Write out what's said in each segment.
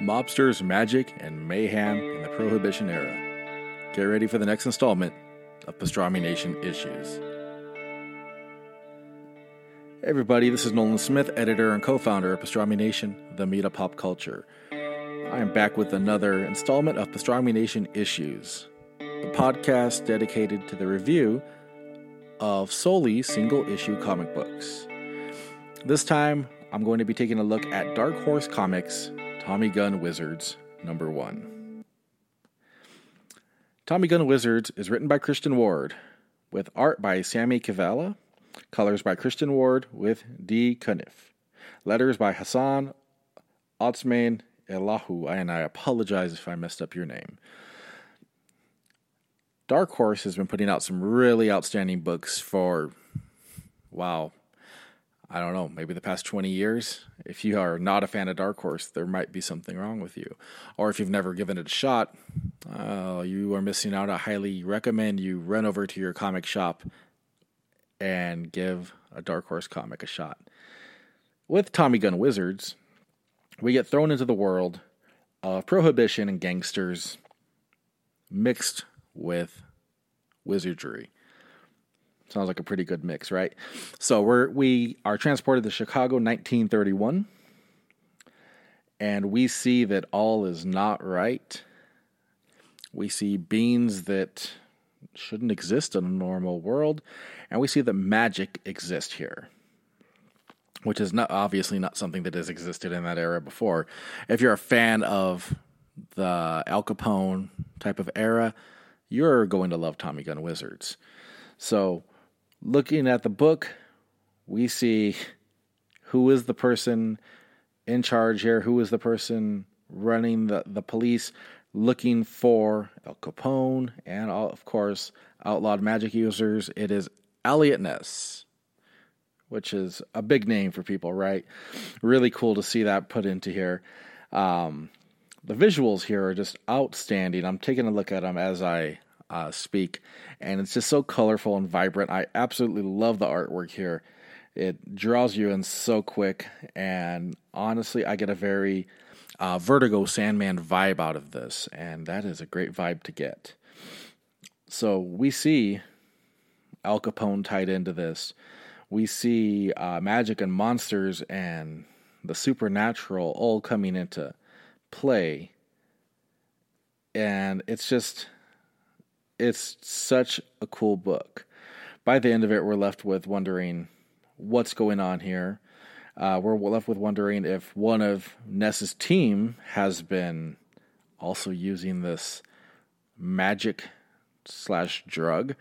mobsters, magic, and mayhem in the Prohibition era. Get ready for the next installment of Pastrami Nation Issues. Hey everybody, this is Nolan Smith, editor and co founder of Pastrami Nation, the meat of pop culture. I am back with another installment of Pastrami Nation Issues, the podcast dedicated to the review of solely single issue comic books. This time, I'm going to be taking a look at Dark Horse Comics Tommy Gun Wizards number one. Tommy Gun Wizards is written by Christian Ward, with art by Sami Kivelä, colors by Christian Ward with Dee Cunniffe, letters by Hassan Otsmane Elhaou, and I apologize if I messed up your name. Dark Horse has been putting out some really outstanding books for, wow, I don't know, maybe the past 20 years. If you are not a fan of Dark Horse, there might be something wrong with you. Or if you've never given it a shot, uh, you are missing out. I highly recommend you run over to your comic shop and give a Dark Horse comic a shot. With Tommy Gun Wizards, we get thrown into the world of prohibition and gangsters mixed with wizardry. Sounds like a pretty good mix, right? So we're we are transported to Chicago 1931 and we see that all is not right. We see beings that shouldn't exist in a normal world and we see that magic exists here. Which is not obviously not something that has existed in that era before. If you're a fan of the Al Capone type of era, you're going to love Tommy Gun Wizards. So looking at the book, we see who is the person in charge here, who is the person running the, the police, looking for Al Capone and, all, of course, outlawed magic users. It is Eliot Ness, which is a big name for people, right? Really cool to see that put into here. Um, the visuals here are just outstanding. I'm taking a look at them as I uh, speak, and it's just so colorful and vibrant. I absolutely love the artwork here. It draws you in so quick, and honestly, I get a very uh, Vertigo Sandman vibe out of this, and that is a great vibe to get. So we see Al Capone tied into this. We see uh, magic and monsters and the supernatural all coming into play. And it's just it's such a cool book. By the end of it, we're left with wondering what's going on here. Uh, we're left with wondering if one of Ness's team has been also using this magic slash drug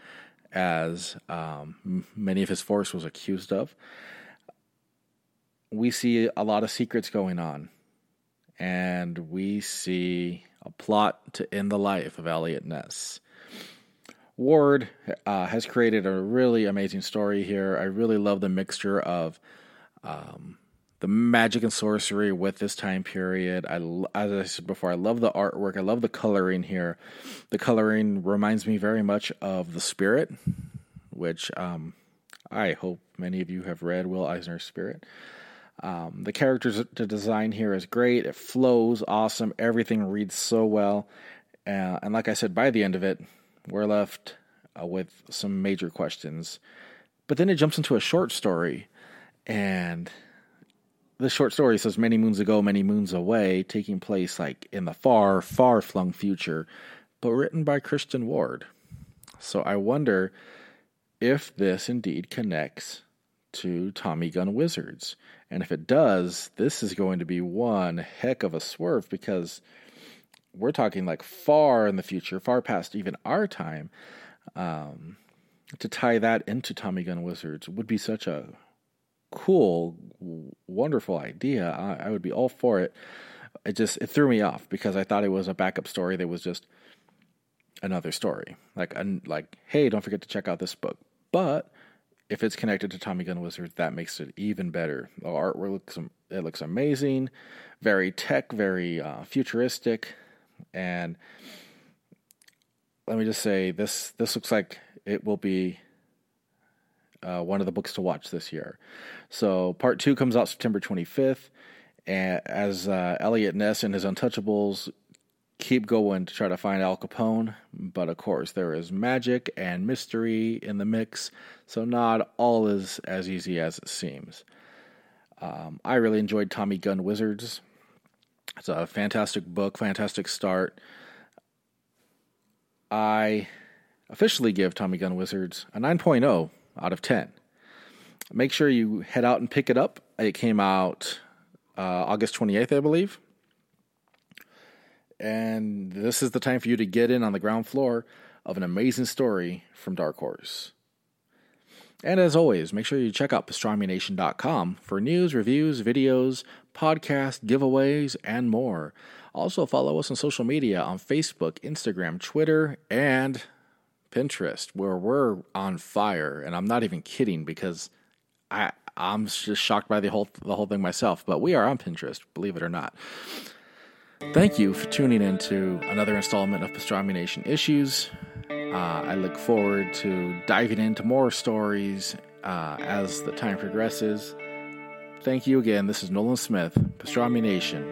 as um, many of his force was accused of. We see a lot of secrets going on, and we see a plot to end the life of Eliot Ness. Ward uh, has created a really amazing story here. I really love the mixture of um, the magic and sorcery with this time period. I, as I said before, I love the artwork. I love the coloring here. The coloring reminds me very much of The Spirit, which um, I hope many of you have read Will Eisner's Spirit. Um, the characters the design here is great. It flows awesome. Everything reads so well. Uh, and like I said, by the end of it, we're left uh, with some major questions. But then it jumps into a short story, and the short story says many moons ago, many moons away, taking place like in the far, far flung future, but written by Christian Ward. So I wonder if this indeed connects to Tommy Gun Wizards. And if it does, this is going to be one heck of a swerve because we're talking like far in the future, far past even our time. Um, to tie that into Tommy Gun Wizards would be such a cool, wonderful idea. I, I would be all for it. It just it threw me off because I thought it was a backup story that was just another story. Like like hey, don't forget to check out this book. But if it's connected to Tommy Gun Wizards, that makes it even better. The artwork looks it looks amazing, very tech, very uh, futuristic. And let me just say this this looks like it will be uh, one of the books to watch this year. So part two comes out September 25th, and as uh, Eliot Ness and his Untouchables keep going to try to find Al Capone. But of course, there is magic and mystery in the mix, so not all is as easy as it seems. Um, I really enjoyed Tommy Gun Wizards. It's a fantastic book, fantastic start. I officially give Tommy Gun Wizards a 9.0 out of 10. Make sure you head out and pick it up. It came out uh, August 28th, I believe. And this is the time for you to get in on the ground floor of an amazing story from Dark Horse. And as always, make sure you check out pastrami.nation.com for news, reviews, videos, podcasts, giveaways, and more. Also, follow us on social media on Facebook, Instagram, Twitter, and Pinterest, where we're on fire. And I'm not even kidding because I I'm just shocked by the whole the whole thing myself. But we are on Pinterest, believe it or not. Thank you for tuning in to another installment of Pastrami Nation Issues. Uh, I look forward to diving into more stories uh, as the time progresses. Thank you again. This is Nolan Smith, Pastrami Nation,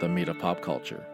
the meat of pop culture.